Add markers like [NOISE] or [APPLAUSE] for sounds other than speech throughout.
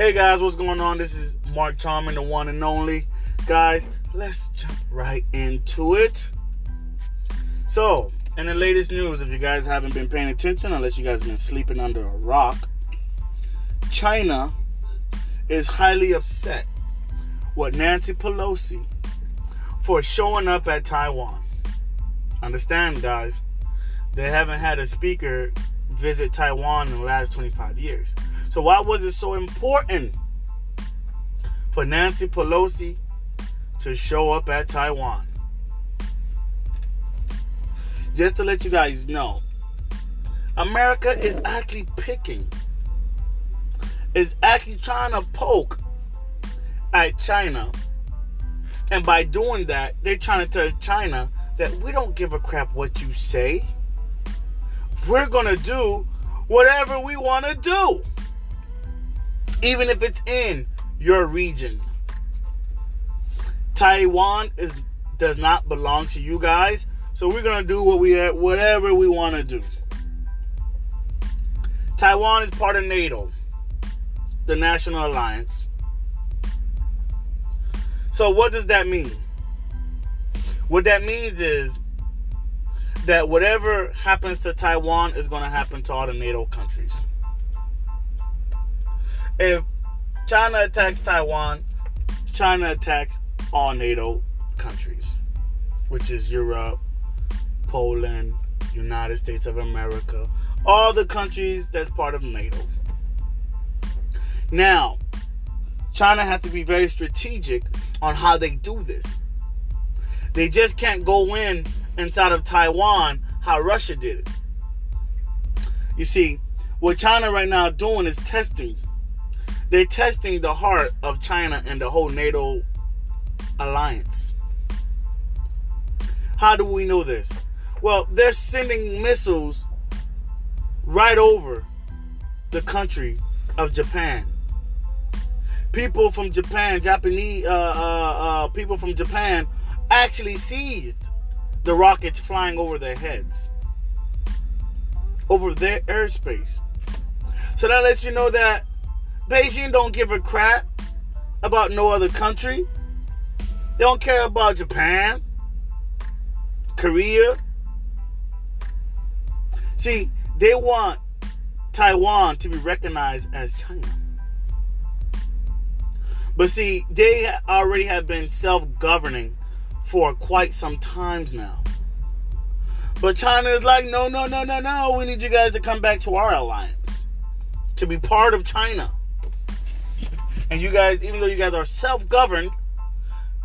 Hey guys, what's going on? This is Mark Charming, the one and only. Guys, let's jump right into it. So, in the latest news, if you guys haven't been paying attention, unless you guys been sleeping under a rock, China is highly upset with Nancy Pelosi for showing up at Taiwan. Understand, guys, they haven't had a speaker visit Taiwan in the last 25 years. So, why was it so important for Nancy Pelosi to show up at Taiwan? Just to let you guys know, America is actually picking, is actually trying to poke at China. And by doing that, they're trying to tell China that we don't give a crap what you say. We're going to do whatever we want to do even if it's in your region. Taiwan is does not belong to you guys, so we're gonna do what we whatever we want to do. Taiwan is part of NATO, the National Alliance. So what does that mean? What that means is that whatever happens to Taiwan is going to happen to all the NATO countries if China attacks Taiwan, China attacks all NATO countries, which is Europe, Poland, United States of America, all the countries that's part of NATO. Now, China has to be very strategic on how they do this. They just can't go in inside of Taiwan how Russia did it. You see, what China right now doing is testing they're testing the heart of China and the whole NATO alliance. How do we know this? Well, they're sending missiles right over the country of Japan. People from Japan, Japanese uh, uh, uh, people from Japan, actually seized the rockets flying over their heads, over their airspace. So that lets you know that Beijing don't give a crap about no other country. They don't care about Japan, Korea. See, they want Taiwan to be recognized as China. But see, they already have been self governing for quite some times now. But China is like, no, no, no, no, no. We need you guys to come back to our alliance, to be part of China. And you guys, even though you guys are self governed,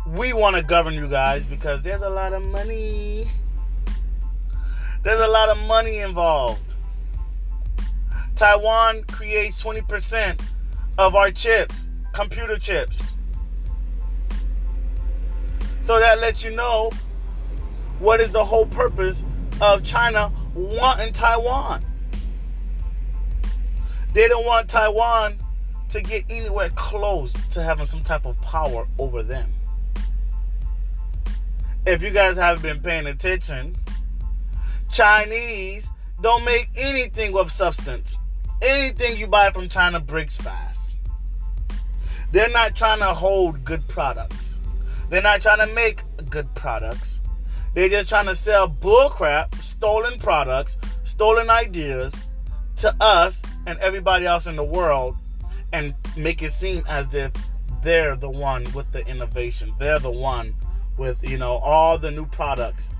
we want to govern you guys because there's a lot of money. There's a lot of money involved. Taiwan creates 20% of our chips, computer chips. So that lets you know what is the whole purpose of China wanting Taiwan. They don't want Taiwan to get anywhere close to having some type of power over them. If you guys have been paying attention, Chinese don't make anything of substance. Anything you buy from China breaks fast. They're not trying to hold good products. They're not trying to make good products. They're just trying to sell bullcrap, stolen products, stolen ideas to us and everybody else in the world and make it seem as if they're the one with the innovation. They're the one with, you know, all the new products.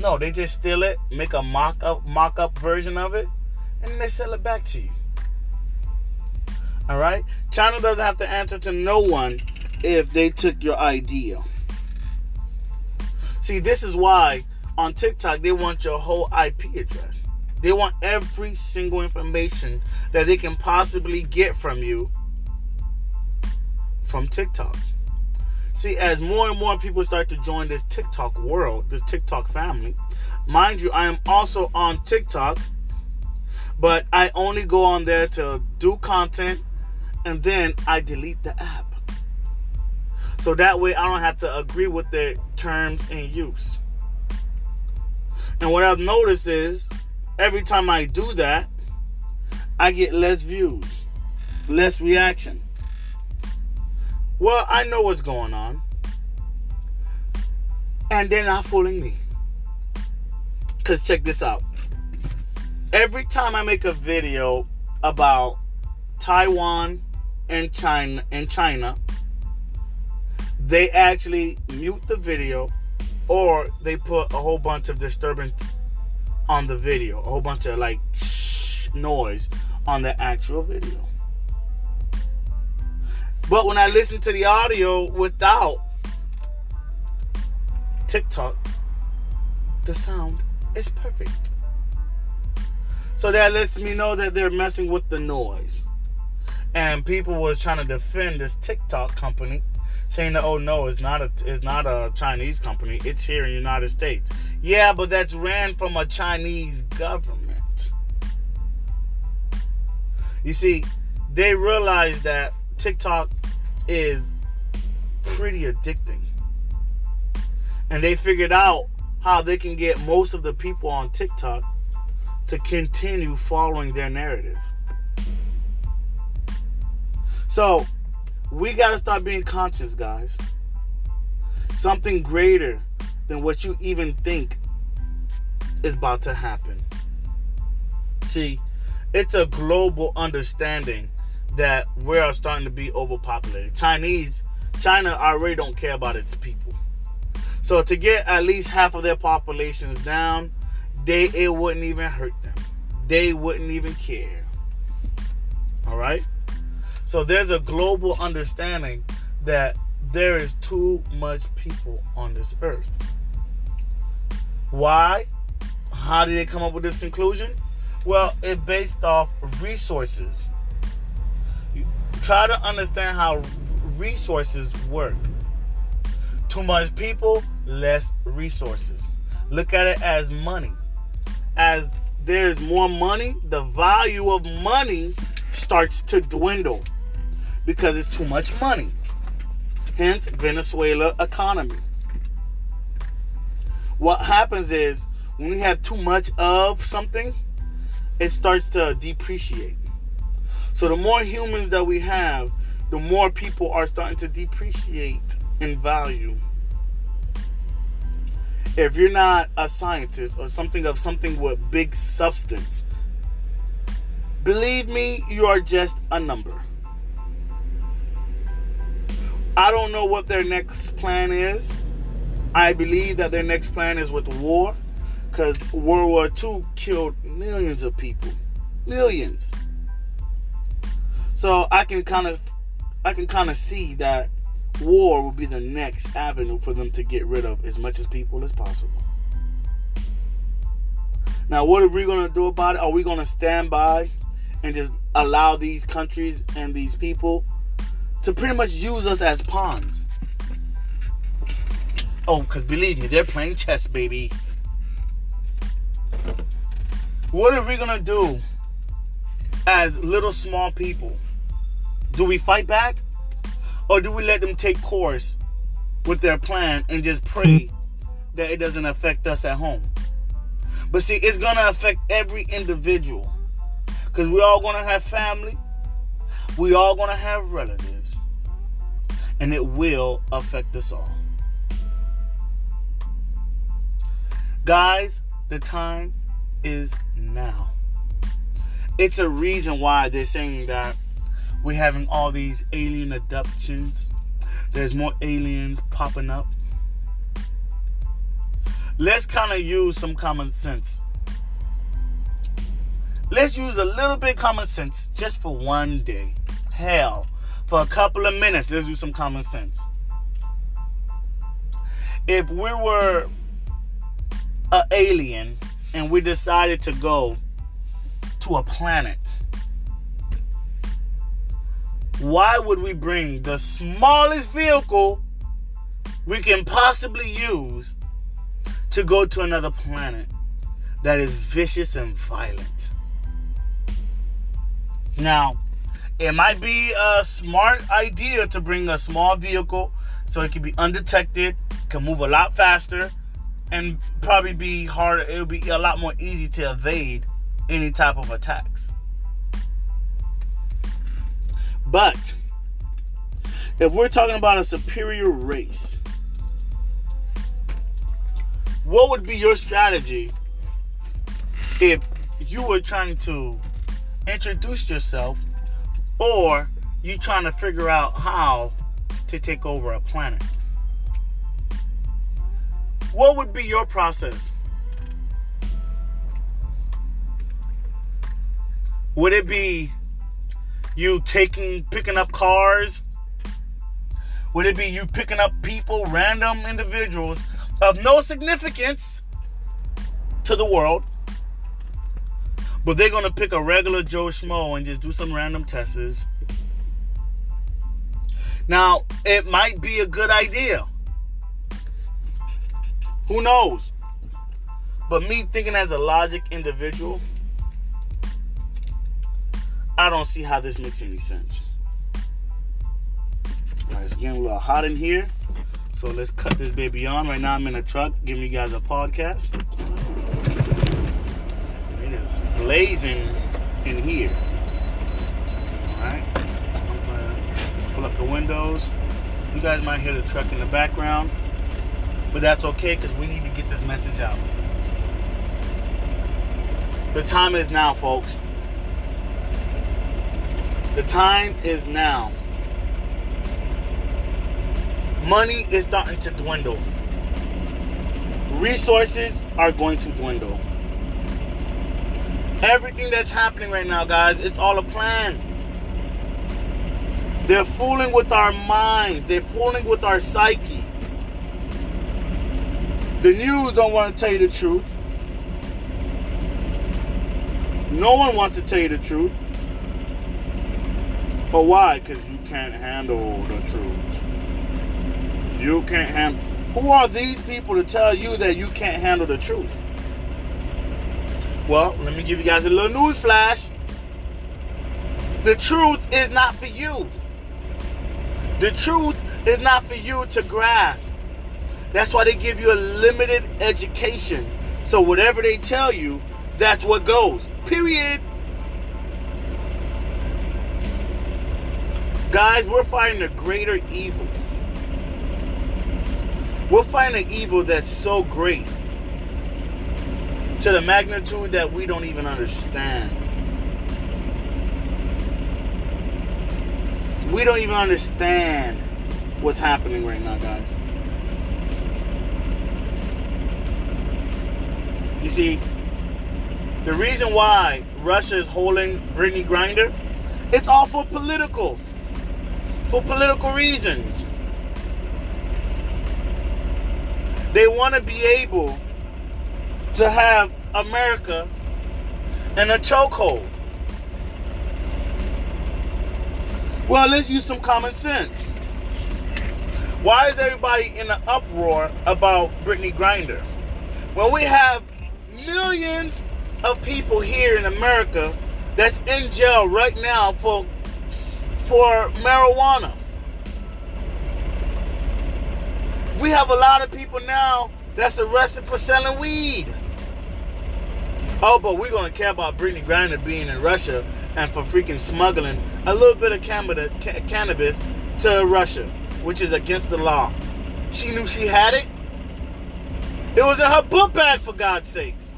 No, they just steal it, make a mock up mock up version of it, and they sell it back to you. All right? China doesn't have to answer to no one if they took your idea. See, this is why on TikTok they want your whole IP address. They want every single information that they can possibly get from you from TikTok. See, as more and more people start to join this TikTok world, this TikTok family, mind you, I am also on TikTok, but I only go on there to do content and then I delete the app. So that way I don't have to agree with their terms and use. And what I've noticed is every time I do that, I get less views. less reaction. Well, I know what's going on. And they're not fooling me. Because check this out. Every time I make a video about Taiwan and China and China, they actually mute the video or they put a whole bunch of disturbance on the video, a whole bunch of like shh, noise on the actual video. But when I listen to the audio without TikTok, the sound is perfect. So that lets me know that they're messing with the noise. And people was trying to defend this TikTok company, saying that oh no, it's not a it's not a Chinese company. It's here in the United States. Yeah, but that's ran from a Chinese government. You see, they realize that TikTok is pretty addicting. And they figured out how they can get most of the people on TikTok to continue following their narrative. So, we got to start being conscious, guys. Something greater than what you even think is about to happen. See, it's a global understanding that we are starting to be overpopulated. Chinese, China already don't care about its people. So to get at least half of their populations down, they it wouldn't even hurt them. They wouldn't even care. All right? So there's a global understanding that there is too much people on this earth. Why? How did they come up with this conclusion? Well, it based off resources try to understand how resources work. Too much people, less resources. Look at it as money. As there's more money, the value of money starts to dwindle because it's too much money. Hence, Venezuela economy. What happens is when we have too much of something, it starts to depreciate. So the more humans that we have, the more people are starting to depreciate in value. If you're not a scientist or something of something with big substance, believe me, you are just a number. I don't know what their next plan is. I believe that their next plan is with war because World War II killed millions of people. Millions. So I can kind of I can kind of see that war will be the next avenue for them to get rid of as much as people as possible. Now, what are we going to do about it? Are we going to stand by and just allow these countries and these people to pretty much use us as pawns? Oh, because believe me, they're playing chess, baby. What are we going to do as little small people? Do we fight back? Or do we let them take course with their plan and just pray hmm. that it doesn't affect us at home? But see, it's going to affect every individual. Because we all going to have family. We all going to have relatives. And it will affect us all. Guys, the time is now. It's a reason why they're saying that we're having all these alien abductions. There's more aliens popping up. Let's kind of use some common sense. Let's use a little bit common sense just for one day. Hell, for a couple of minutes, let's use some common sense. If we were an alien and we decided to go to a planet why would we bring the smallest vehicle we can possibly use to go to another planet that is vicious and violent? Now, it might be a smart idea to bring a small vehicle so it can be undetected, can move a lot faster, and probably be harder. It'll be a lot more easy to evade any type of attacks. But if we're talking about a superior race, what would be your strategy if you were trying to introduce yourself or you trying to figure out how to take over a planet? What would be your process? Would it be you taking picking up cars? Would it be you picking up people, random individuals of no significance to the world? But they're gonna pick a regular Joe Schmo and just do some random tests. Now, it might be a good idea. Who knows? But me thinking as a logic individual, I don't see how this makes any sense. All right, it's getting a little hot in here. So let's cut this baby on. Right now I'm in a truck giving you guys a podcast. Blazing in here. Alright. Pull up the windows. You guys might hear the truck in the background. But that's okay because we need to get this message out. The time is now, folks. The time is now. Money is starting to dwindle. Resources are going to dwindle. Everything that's happening right now, guys, it's all a plan. They're fooling with our minds, they're fooling with our psyche. The news don't want to tell you the truth. No one wants to tell you the truth. But why? Because you can't handle the truth. You can't handle. Who are these people to tell you that you can't handle the truth? Well, let me give you guys a little news flash. The truth is not for you. The truth is not for you to grasp. That's why they give you a limited education. So whatever they tell you, that's what goes. Period. Guys, we're fighting a greater evil. We're fighting an evil that's so great to the magnitude that we don't even understand. We don't even understand what's happening right now, guys. You see, the reason why Russia is holding Brittney Griner, it's all for political for political reasons. They want to be able to have America in a chokehold. Well, let's use some common sense. Why is everybody in an uproar about Brittney Griner? When we have millions of people here in America that's in jail right now for for marijuana. We have a lot of people now that's arrested for selling weed. Oh, but we're gonna care about Brittney Griner being in Russia and for freaking smuggling a little bit of cannabis to Russia, which is against the law. She knew she had it. It was in her book bag, for God's sakes.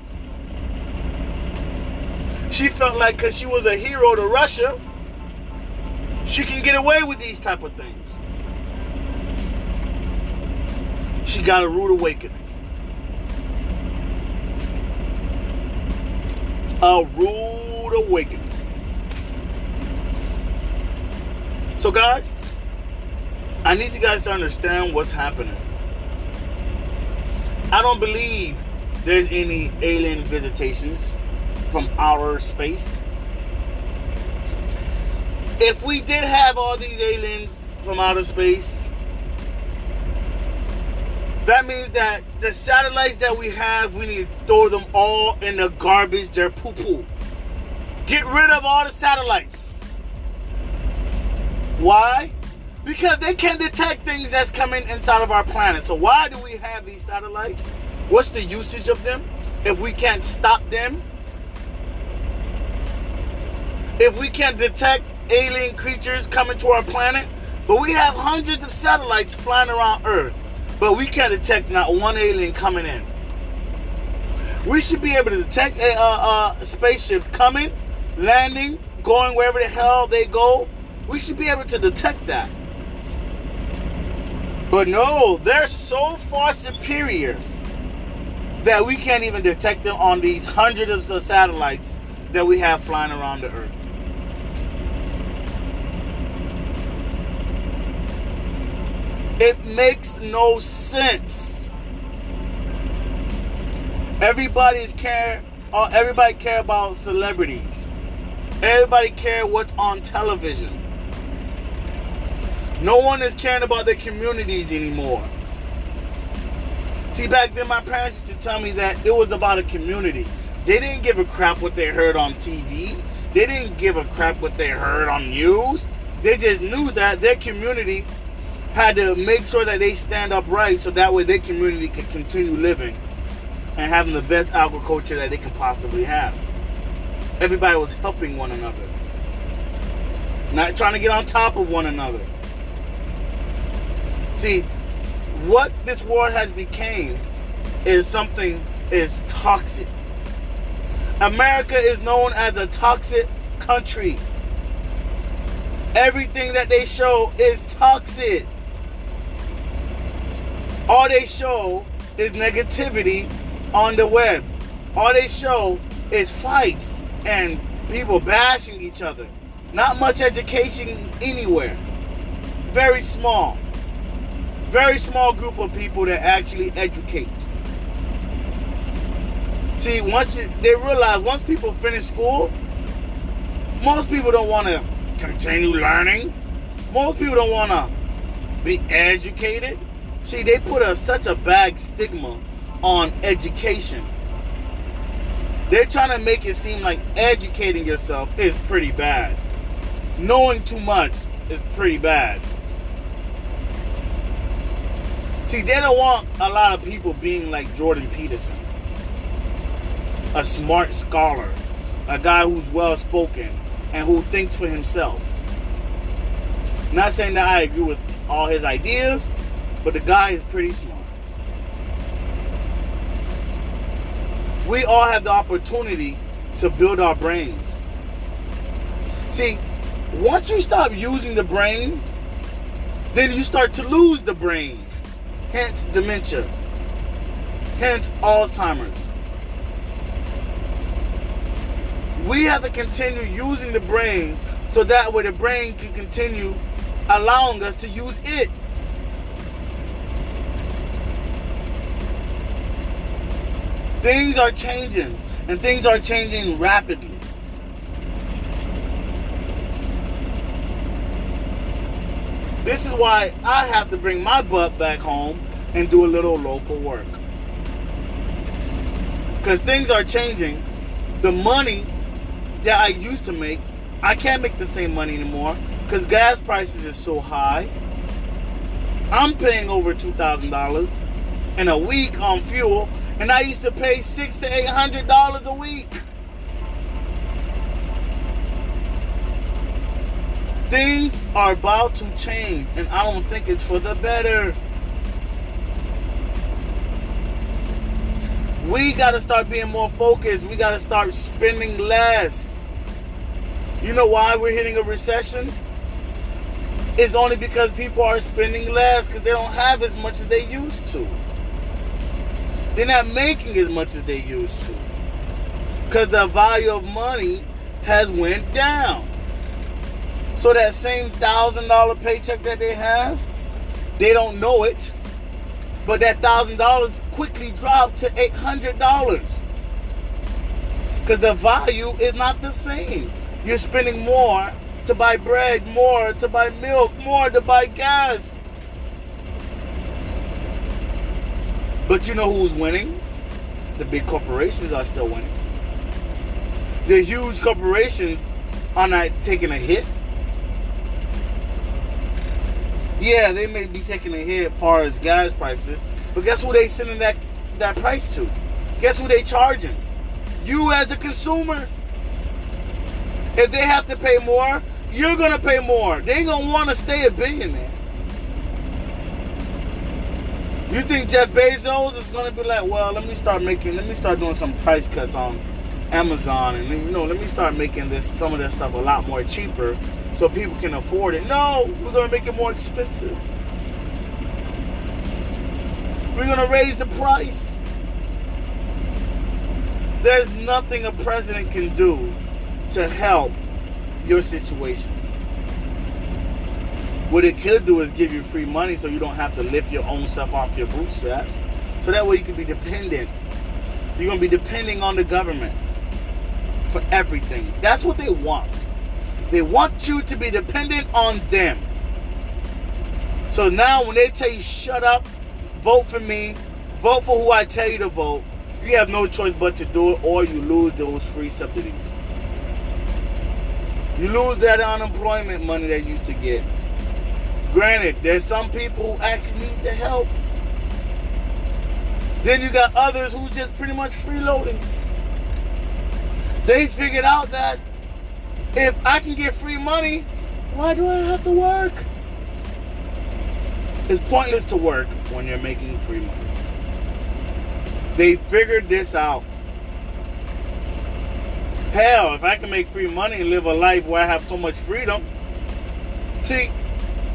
She felt like because she was a hero to Russia, she can get away with these type of things. She got a rude awakening. A rude awakening. So, guys, I need you guys to understand what's happening. I don't believe there's any alien visitations from outer space if we did have all these aliens from outer space, that means that the satellites that we have, we need to throw them all in the garbage. They're poo poo. Get rid of all the satellites. Why? Because they can detect things that's coming inside of our planet. So why do we have these satellites? What's the usage of them? If we can't stop them, if we can't detect alien creatures coming to our planet, but we have hundreds of satellites flying around Earth, but we can't detect not one alien coming in. We should be able to detect uh, uh, spaceships coming, landing, going wherever the hell they go. We should be able to detect that. But no, they're so far superior that we can't even detect them on these hundreds of satellites that we have flying around the earth. It makes no sense. Everybody's care uh, everybody care about celebrities. Everybody care what's on television. No one is caring about their communities anymore. See, back then my parents used to tell me that it was about a community. They didn't give a crap what they heard on TV. They didn't give a crap what they heard on news. They just knew that their community had to make sure that they stand upright so that way their community could continue living and having the best agriculture that they can possibly have. Everybody was helping one another. Not trying to get on top of one another. See, what this world has become is something is toxic. America is known as a toxic country. Everything that they show is toxic. All they show is negativity on the web. All they show is fights and people bashing each other. Not much education anywhere. Very small. Very small group of people that actually educate. See, once you, they realize once people finish school, most people don't want to continue learning. Most people don't want to be educated. See, they put a, such a bad stigma on education. They're trying to make it seem like educating yourself is pretty bad. Knowing too much is pretty bad. See, they don't want a lot of people being like Jordan Peterson a smart scholar, a guy who's well spoken, and who thinks for himself. Not saying that I agree with all his ideas, but the guy is pretty smart. We all have the opportunity to build our brains. See, once you stop using the brain, then you start to lose the brain. Hence dementia. Hence Alzheimer's. we have to continue using the brain so that way the brain can continue allowing us to use it. Things are changing, and things are changing rapidly. This is why I have to bring my butt back home and do a little local work. Because things are changing. The money that I used to make, I can't make the same money anymore because gas prices is so high. I'm paying over two thousand dollars in a week on fuel, and I used to pay six to eight hundred dollars a week. Things are about to change, and I don't think it's for the better. We got to start being more focused. We got to start spending less. You know why we're hitting a recession? It's only because people are spending less because they don't have as much as they used to. They're not making as much as they used to. Because the value of money has went down. So that same thousand dollar paycheck that they have, they don't know it. But that thousand dollars quickly dropped to eight hundred dollars. Because the value is not the same. You're spending more to buy bread, more to buy milk, more to buy gas. But you know who's winning? The big corporations are still winning. The huge corporations are not taking a hit. Yeah, they may be taking a hit as far as gas prices, but guess who they sending that, that price to? Guess who they charging? You as the consumer. If they have to pay more, you're gonna pay more. They gonna want to stay a billionaire. You think Jeff Bezos is gonna be like, well, let me start making, let me start doing some price cuts on Amazon, and you know, let me start making this some of this stuff a lot more cheaper, so people can afford it. No, we're gonna make it more expensive. We're gonna raise the price. There's nothing a president can do to help your situation. What it could do is give you free money so you don't have to lift your own stuff off your bootstraps. So that way you can be dependent. You're to be depending on the government for everything. That's what they want. They want you to be dependent on them. So now when they tell you shut up, vote for me, vote for who I tell you to vote, you have no choice but to do it or you lose those free subsidies. You lose that unemployment money that you used to get. Granted, there's some people who actually need the help. Then you got others who just pretty much freeloading. They figured out that if I can get free money, why do I have to work? It's pointless to work when you're making free money. They figured this out. Hell, if I can make free money and live a life where I have so much freedom. See,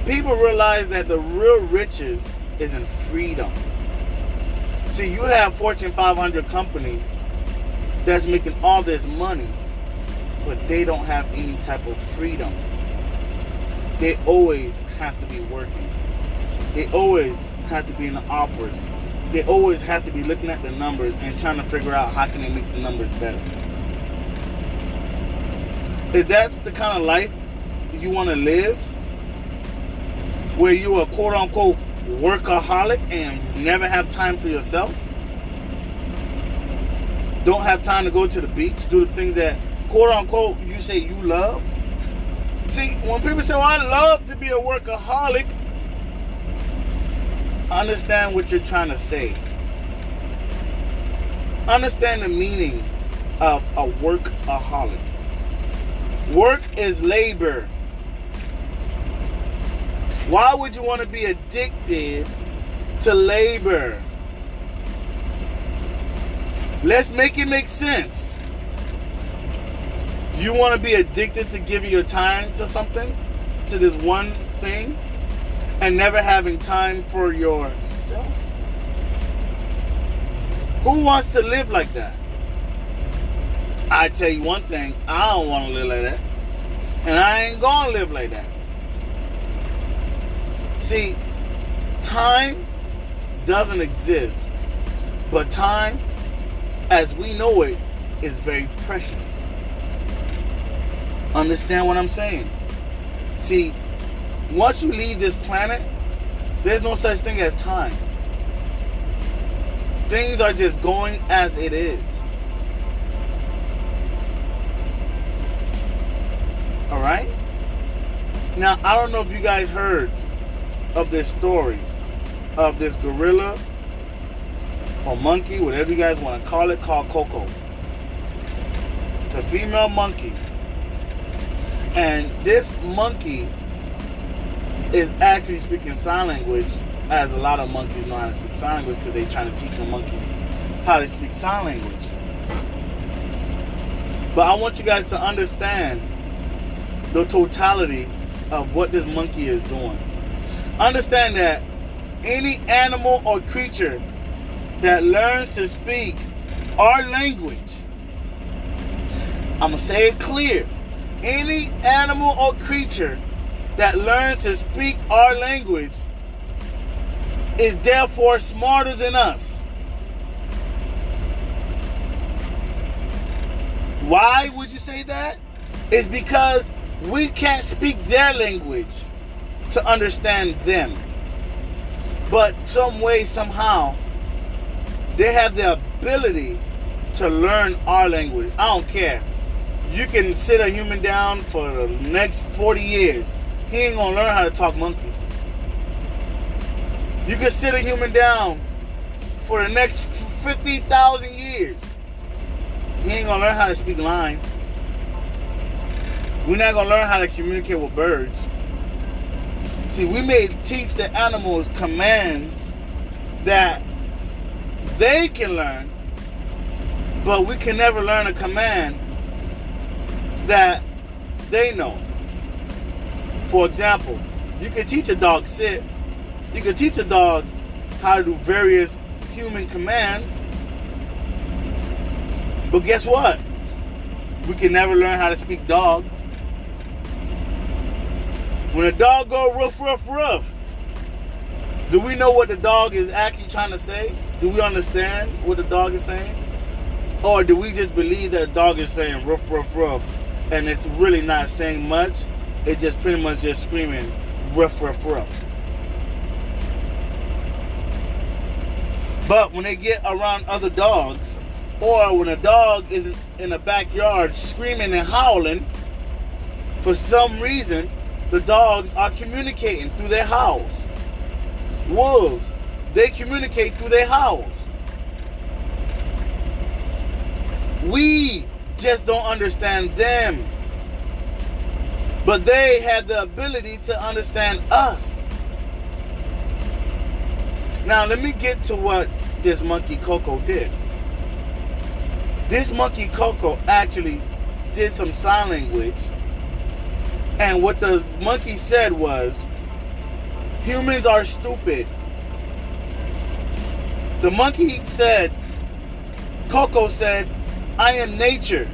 people realize that the real riches is in freedom. See, you have Fortune 500 companies that's making all this money, but they don't have any type of freedom. They always have to be working. They always have to be in the office. They always have to be looking at the numbers and trying to figure out how can they make the numbers better. Is that the kind of life you want to live? Where you are quote unquote workaholic and never have time for yourself? Don't have time to go to the beach, do the things that quote unquote you say you love? See, when people say, well, I love to be a workaholic, understand what you're trying to say. Understand the meaning of a workaholic. Work is labor. Why would you want to be addicted to labor? Let's make it make sense. You want to be addicted to giving your time to something, to this one thing, and never having time for yourself? Who wants to live like that? I tell you one thing, I don't want to live like that. And I ain't going to live like that. See, time doesn't exist, but time, as we know it, is very precious. Understand what I'm saying? See, once you leave this planet, there's no such thing as time. Things are just going as it is. All right? Now, I don't know if you guys heard of this story of this gorilla or monkey, whatever you guys want to call it, called Koko. It's a female monkey. And this monkey is actually speaking sign language, as a lot of monkeys know how to speak sign language because they're trying to teach the monkeys how to speak sign language. But I want you guys to understand the totality of what this monkey is doing. Understand that any animal or creature that learns to speak our language, I'm going to say it clear. Any animal or creature that learns to speak our language is therefore smarter than us. Why would you say that? It's because we can't speak their language to understand them. But some way, somehow, they have the ability to learn our language. I don't care. You can sit a human down for the next 40 years. He ain't gonna learn how to talk monkey. You can sit a human down for the next 50,000 years. He ain't gonna learn how to speak line. We're not gonna learn how to communicate with birds. See, we may teach the animals commands that they can learn, but we can never learn a command that they know. For example, you can teach a dog sit. You can teach a dog how to do various human commands. But guess what? We can never learn how to speak dog. When a dog go rough, rough, rough, do we know what the dog is actually trying to say? Do we understand what the dog is saying? Or do we just believe that the dog is saying rough, rough, rough, and it's really not saying much? It's just pretty much just screaming rough, rough, rough. But when they get around other dogs, or when a dog is in the backyard screaming and howling, for some reason, the dogs are communicating through their howls. Wolves, they communicate through their howls. We just don't understand them. But they had the ability to understand us. Now, let me get to what this monkey Koko did. This monkey Koko actually did some sign language and what the monkey said was, humans are stupid. The monkey said, Koko said, I am nature.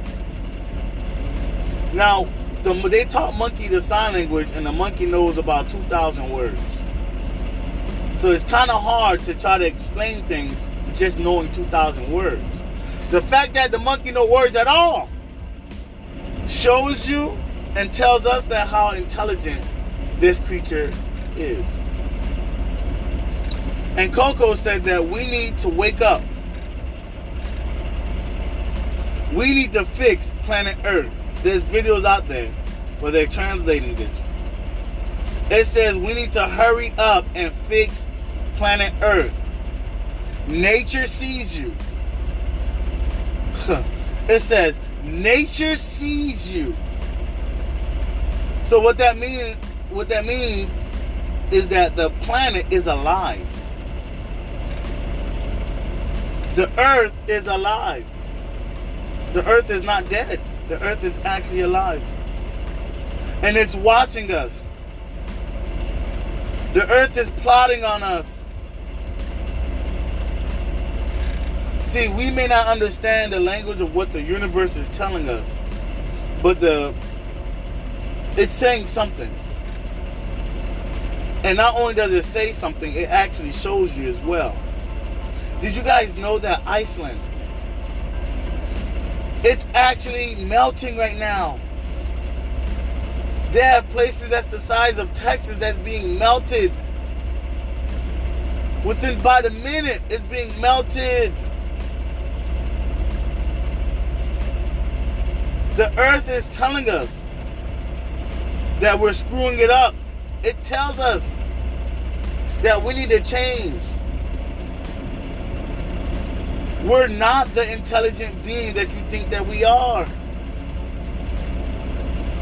Now, the, they taught monkey the sign language, and the monkey knows about 2,000 words. So it's kind of hard to try to explain things just knowing 2,000 words. The fact that the monkey know words at all shows you and tells us that how intelligent this creature is. And Koko said that we need to wake up. We need to fix planet Earth. There's videos out there where they're translating this. It says we need to hurry up and fix planet Earth. Nature sees you. [LAUGHS] it says nature sees you. So what that means, what that means is that the planet is alive. The earth is alive. The earth is not dead. The earth is actually alive. And it's watching us. The earth is plotting on us. See, we may not understand the language of what the universe is telling us, but the it's saying something. And not only does it say something, it actually shows you as well. Did you guys know that Iceland it's actually melting right now. They have places that's the size of Texas that's being melted. Within by the minute, it's being melted. The earth is telling us that we're screwing it up. It tells us that we need to change. We're not the intelligent being that you think that we are.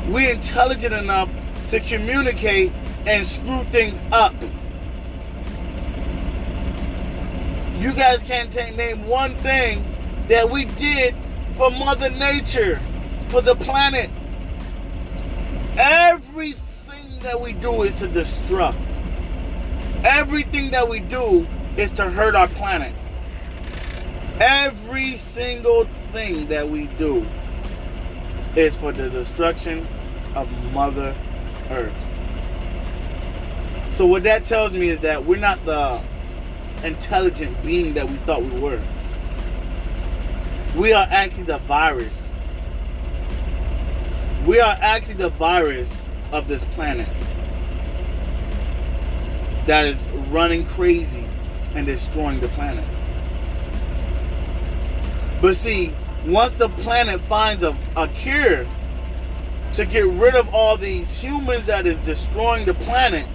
We're intelligent enough to communicate and screw things up. You guys can't name one thing that we did for Mother Nature, for the planet. Everything that we do is to destruct. Everything that we do is to hurt our planet. Every single thing that we do is for the destruction of Mother Earth. So, what that tells me is that we're not the intelligent being that we thought we were. We are actually the virus we are actually the virus of this planet that is running crazy and destroying the planet. But see, once the planet finds a, a cure to get rid of all these humans that is destroying the planet,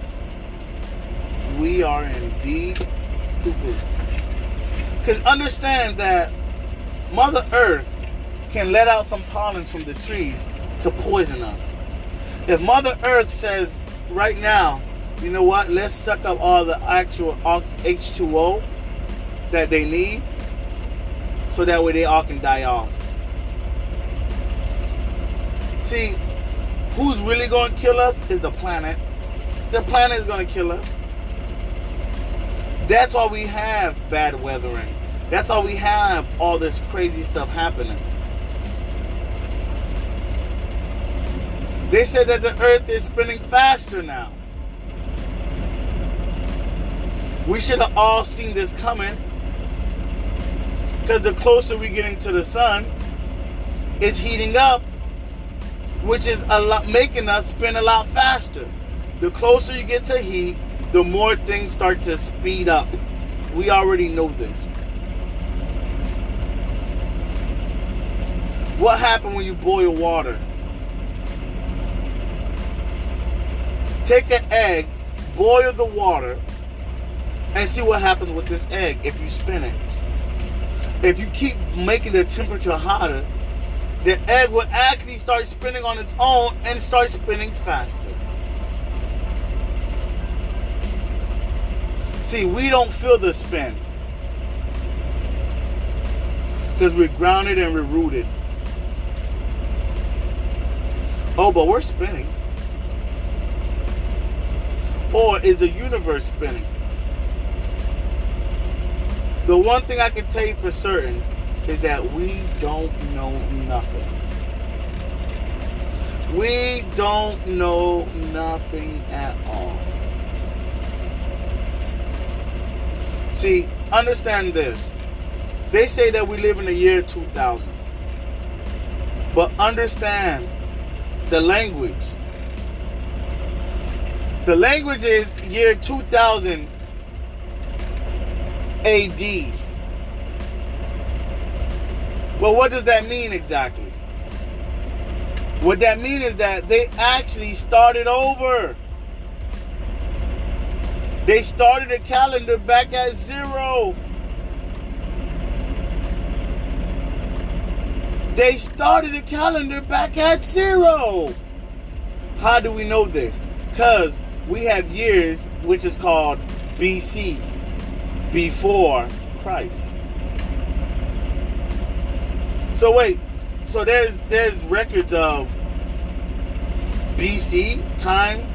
we are indeed poo Because understand that Mother Earth can let out some pollens from the trees to poison us. If Mother Earth says right now, you know what, let's suck up all the actual H2O that they need so that way they all can die off. See, who's really going to kill us is the planet. The planet is going to kill us. That's why we have bad weathering. That's why we have all this crazy stuff happening. They said that the earth is spinning faster now. We should have all seen this coming. Because the closer we're getting to the sun, it's heating up, which is a lot making us spin a lot faster. The closer you get to heat, the more things start to speed up. We already know this. What happened when you boil water? Take an egg, boil the water, and see what happens with this egg if you spin it. If you keep making the temperature hotter, the egg will actually start spinning on its own and start spinning faster. See, we don't feel the spin because we're grounded and we're rooted. Oh, but we're spinning. Or is the universe spinning? The one thing I can tell you for certain is that we don't know nothing. We don't know nothing at all. See, understand this. They say that we live in the year 2000. But understand the language the language is year 2000 AD. Well, what does that mean exactly? What that means is that they actually started over. They started a calendar back at zero. They started a calendar back at zero. How do we know this? Because we have years which is called BC, before Christ. So wait, so there's there's records of BC time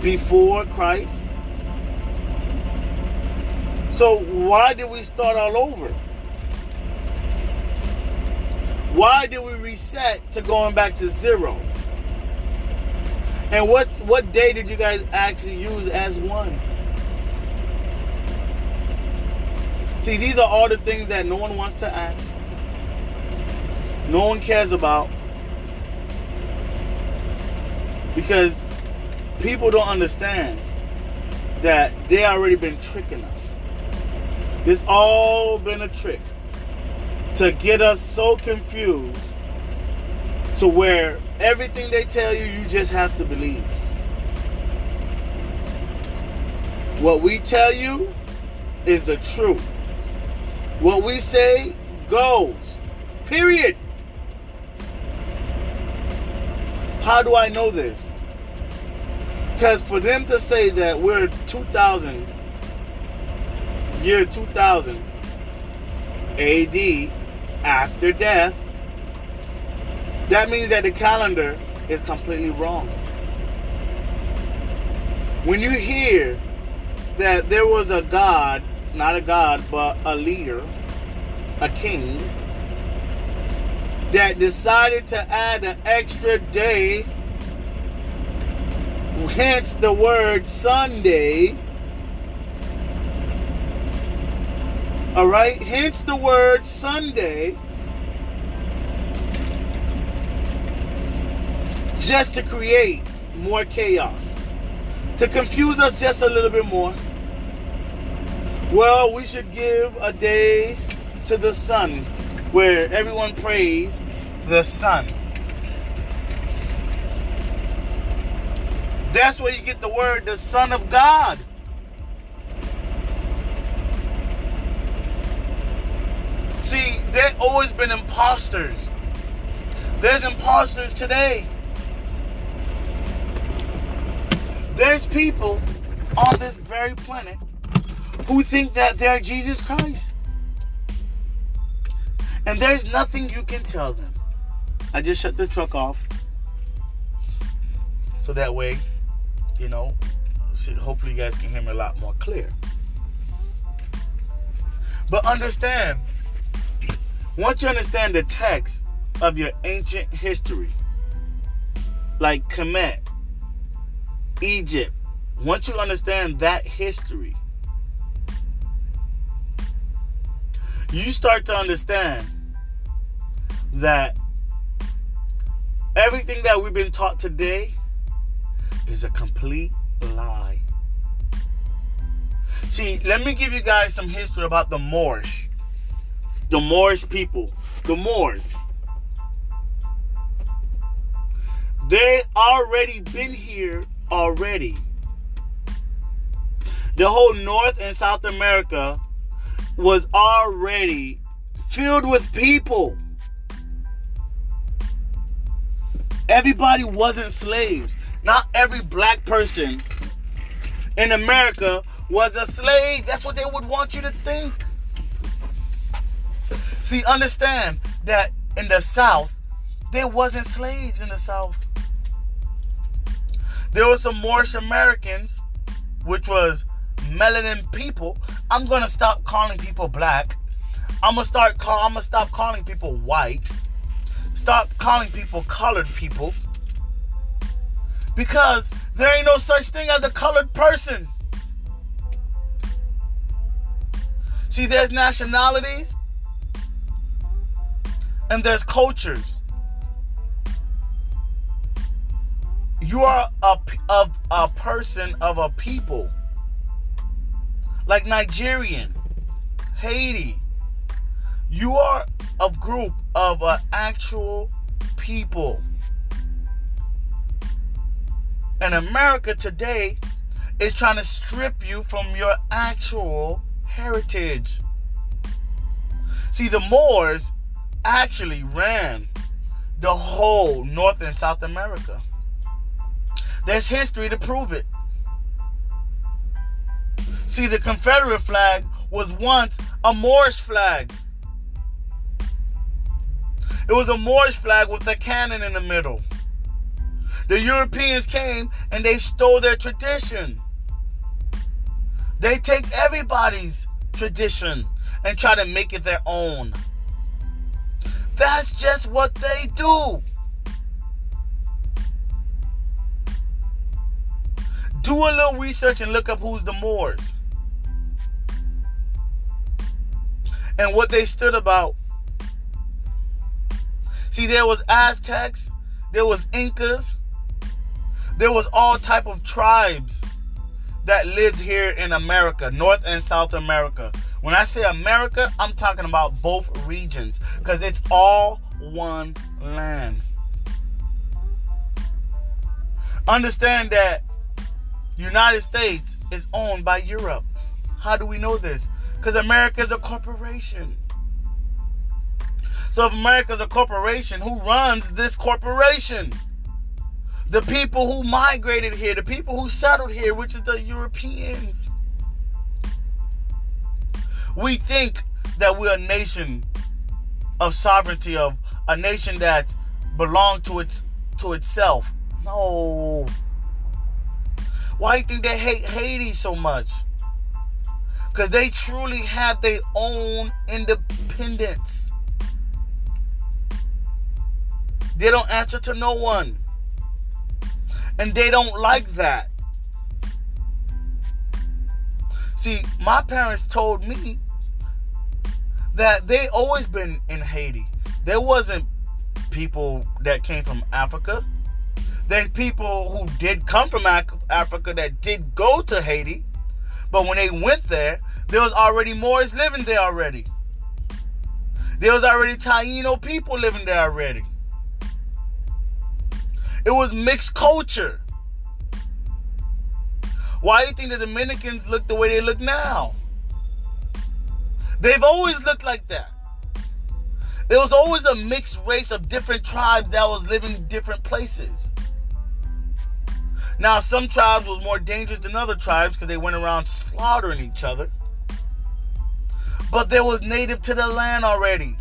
before Christ. So why did we start all over? Why did we reset to going back to zero? And what what day did you guys actually use as one? See, these are all the things that no one wants to ask. No one cares about. Because people don't understand that they already been tricking us. This all been a trick to get us so confused to where everything they tell you, you just have to believe. What we tell you is the truth. What we say goes. Period. How do I know this? Because for them to say that we're 2000, year 2000 AD, after death, that means that the calendar is completely wrong. When you hear that there was a God, not a God, but a leader, a king, that decided to add an extra day, hence the word Sunday. All right, hence the word Sunday just to create more chaos, to confuse us just a little bit more. Well, we should give a day to the sun where everyone prays the sun. That's where you get the word the Son of God. See, there always been imposters. There's imposters today. There's people on this very planet who think that they're Jesus Christ. And there's nothing you can tell them. I just shut the truck off. So that way, you know, hopefully you guys can hear me a lot more clear. But understand, once you understand the text of your ancient history, like Kemet, Egypt, once you understand that history, you start to understand that everything that we've been taught today is a complete lie. See, let me give you guys some history about the Moorish. The Moorish people. The Moors. They already been here already. The whole North and South America was already filled with people. Everybody wasn't slaves. Not every black person in America was a slave. That's what they would want you to think. See, understand that in the South, there wasn't slaves in the South. There were some Moorish Americans, which was melanin people. I'm gonna stop calling people black. I'm gonna start call. I'm gonna stop calling people white. Stop calling people colored people. Because there ain't no such thing as a colored person. See, there's nationalities and there's cultures. You are a, of a person of a people. Like Nigerian, Haiti. You are a group of an actual people. And America today is trying to strip you from your actual heritage. See, the Moors actually ran the whole North and South America. There's history to prove it. See, the Confederate flag was once a Moorish flag. It was a Moorish flag with a cannon in the middle. The Europeans came and they stole their tradition. They take everybody's tradition and try to make it their own. That's just what they do. Do a little research and look up who's the Moors and what they stood about. See, there was Aztecs, there was Incas, there was all type of tribes that lived here in America, North and South America. When I say America, I'm talking about both regions because it's all one land. Understand that United States is owned by Europe. How do we know this? Because America is a corporation. So if America is a corporation, who runs this corporation? the people who migrated here, the people who settled here, which is the Europeans. We think that we're a nation of sovereignty, of a nation that belongs to its to itself. No. Why do you think they hate Haiti so much? Because they truly have their own independence. They don't answer to no one. And they don't like that. See, my parents told me that they always been in Haiti. There wasn't people that came from Africa. There's people who did come from Africa that did go to Haiti, but when they went there, there was already Moors living there already. There was already Taino people living there already. It was mixed culture. Why do you think the Dominicans look the way they look now? They've always looked like that. There was always a mixed race of different tribes that was living in different places. Now, some tribes was more dangerous than other tribes because they went around slaughtering each other. But they was native to the land already.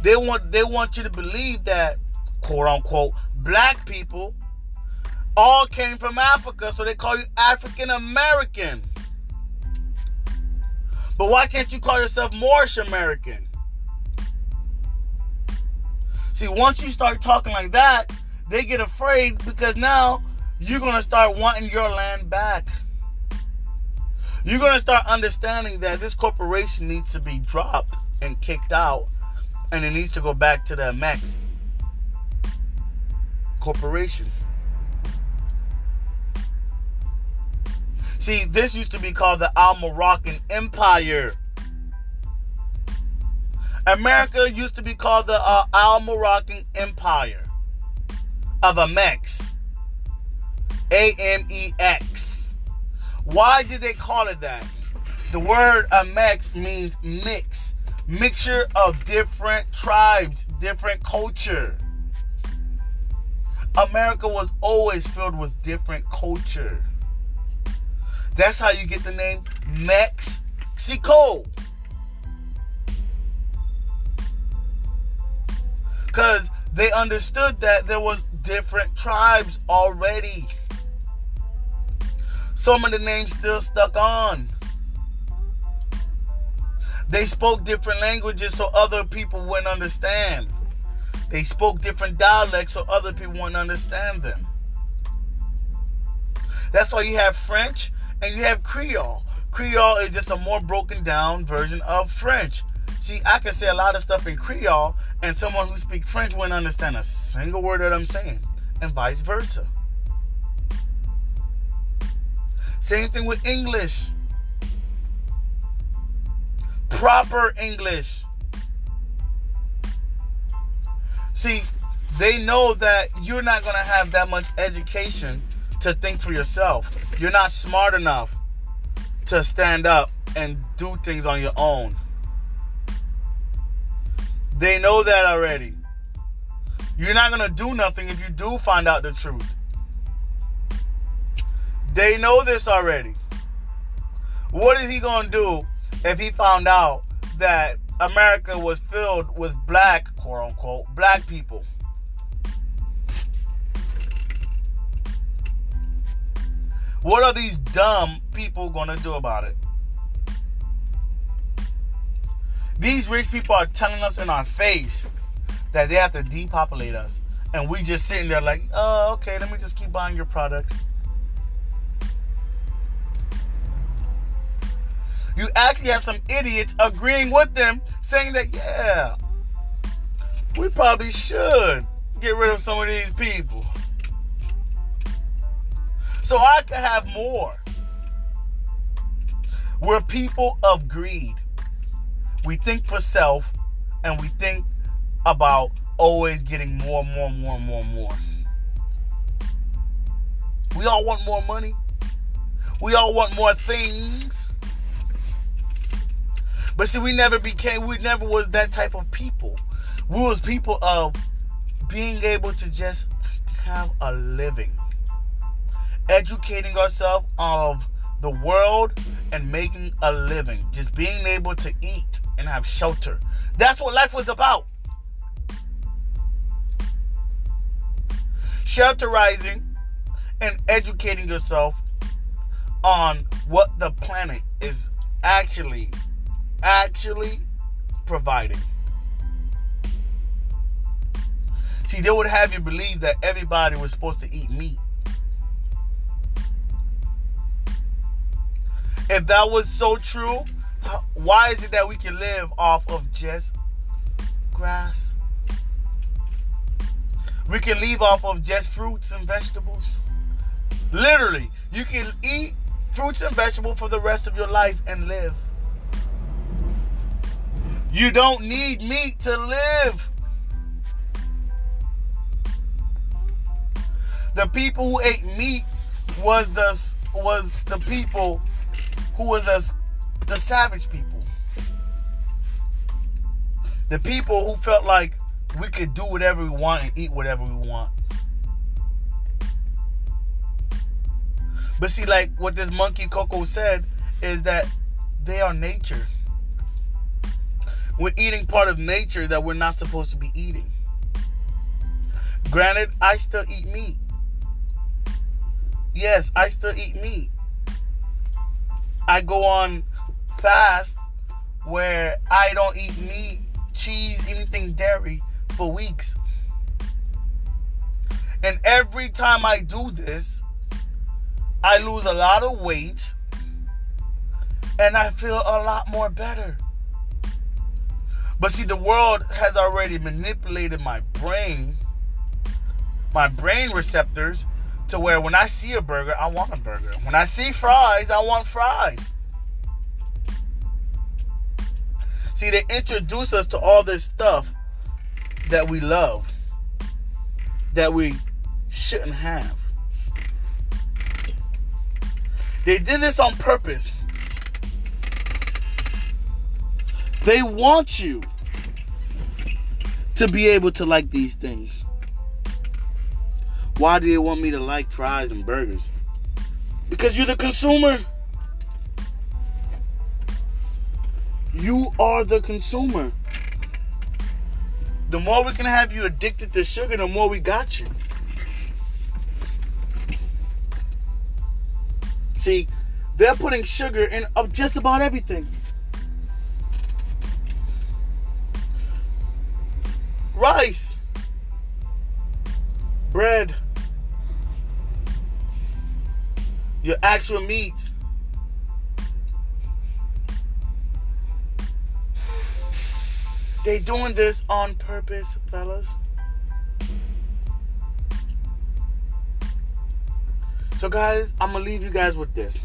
They want they want you to believe that quote unquote black people all came from Africa, so they call you African American. But why can't you call yourself Moorish American? See, once you start talking like that, they get afraid because now you're going to start wanting your land back. You're going to start understanding that this corporation needs to be dropped and kicked out and it needs to go back to the Max corporation. See, this used to be called the Al Moroccan Empire. America used to be called the uh, Almoravian Empire of Amex. A M E X. Why did they call it that? The word Amex means mix, mixture of different tribes, different culture. America was always filled with different culture. That's how you get the name Mexico. Because they understood that there was different tribes already. Some of the names still stuck on. They spoke different languages so other people wouldn't understand. They spoke different dialects so other people wouldn't understand them. That's why you have French and you have Creole. Creole is just a more broken down version of French. See, I can say a lot of stuff in Creole, and someone who speaks French wouldn't understand a single word that I'm saying, and vice versa. Same thing with English. Proper English. See, they know that you're not going to have that much education to think for yourself. You're not smart enough to stand up and do things on your own. They know that already. You're not going to do nothing if you do find out the truth. They know this already. What is he going to do if he found out that America was filled with black, quote unquote, black people? What are these dumb people going to do about it? These rich people are telling us in our face that they have to depopulate us. And we just sitting there like, oh, okay, let me just keep buying your products. You actually have some idiots agreeing with them, saying that, yeah, we probably should get rid of some of these people so I can have more. We're people of greed. We think for self and we think about always getting more, more, more, more, more. We all want more money. We all want more things. But see, we never became, we never was that type of people. We was people of being able to just have a living educating ourselves of the world and making a living. Just being able to eat and have shelter. That's what life was about. Shelterizing and educating yourself on what the planet is actually actually providing. See, they would have you believe that everybody was supposed to eat meat. If that was so true, why is it that we can live off of just grass? We can live off of just fruits and vegetables. Literally, you can eat fruits and vegetables for the rest of your life and live. You don't need meat to live. The people who ate meat was the was the people who were the, the savage people. The people who felt like we could do whatever we want and eat whatever we want. But see, like what this monkey Koko said is that they are nature. We're eating part of nature that we're not supposed to be eating. Granted, I still eat meat. Yes, I still eat meat. I go on fast where I don't eat meat, cheese, anything dairy for weeks. And every time I do this, I lose a lot of weight and I feel a lot more better. But see, the world has already manipulated my brain, my brain receptors, to where when I see a burger, I want a burger. When I see fries, I want fries. See, they introduce us to all this stuff that we love, that we shouldn't have. They did this on purpose. They want you to be able to like these things. Why do they want me to like fries and burgers? Because you're the consumer. You are the consumer. The more we can have you addicted to sugar, the more we got you. See, they're putting sugar in of just about everything. Rice, bread, your actual meat, They doing this on purpose, fellas. So guys, I'm gonna leave you guys with this.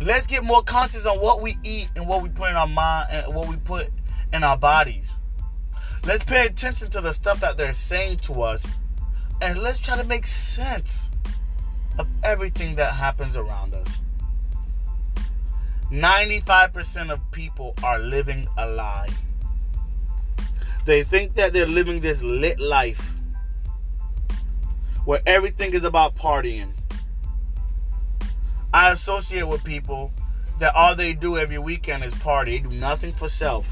Let's get more conscious on what we eat and what we put in our mind and what we put in our bodies. Let's pay attention to the stuff that they're saying to us and let's try to make sense of everything that happens around us. 95% of people are living a lie. They think that they're living this lit life where everything is about partying. I associate with people that all they do every weekend is party. They do nothing for self.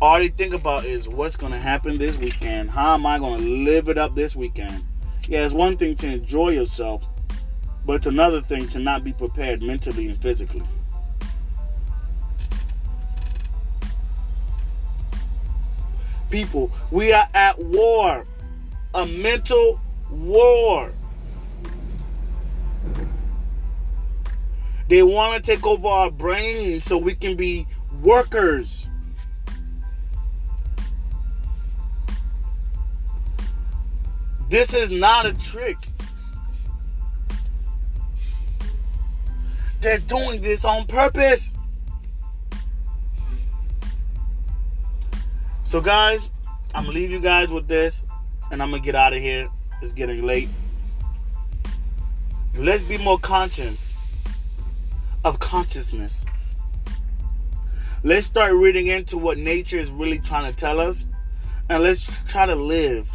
All they think about is what's going to happen this weekend. How am I going to live it up this weekend? Yeah, it's one thing to enjoy yourself, but it's another thing to not be prepared mentally and physically. People, we are at war, a mental war. They want to take over our brains so we can be workers. This is not a trick. They're doing this on purpose. So, guys, I'm gonna leave you guys with this, and I'm gonna get out of here. It's getting late. Let's be more conscious of consciousness. Let's start reading into what nature is really trying to tell us, and let's try to live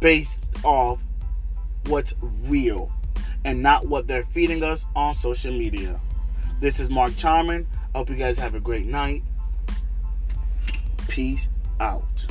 based off what's real and not what they're feeding us on social media. This is Mark Charman. Hope you guys have a great night. Peace out.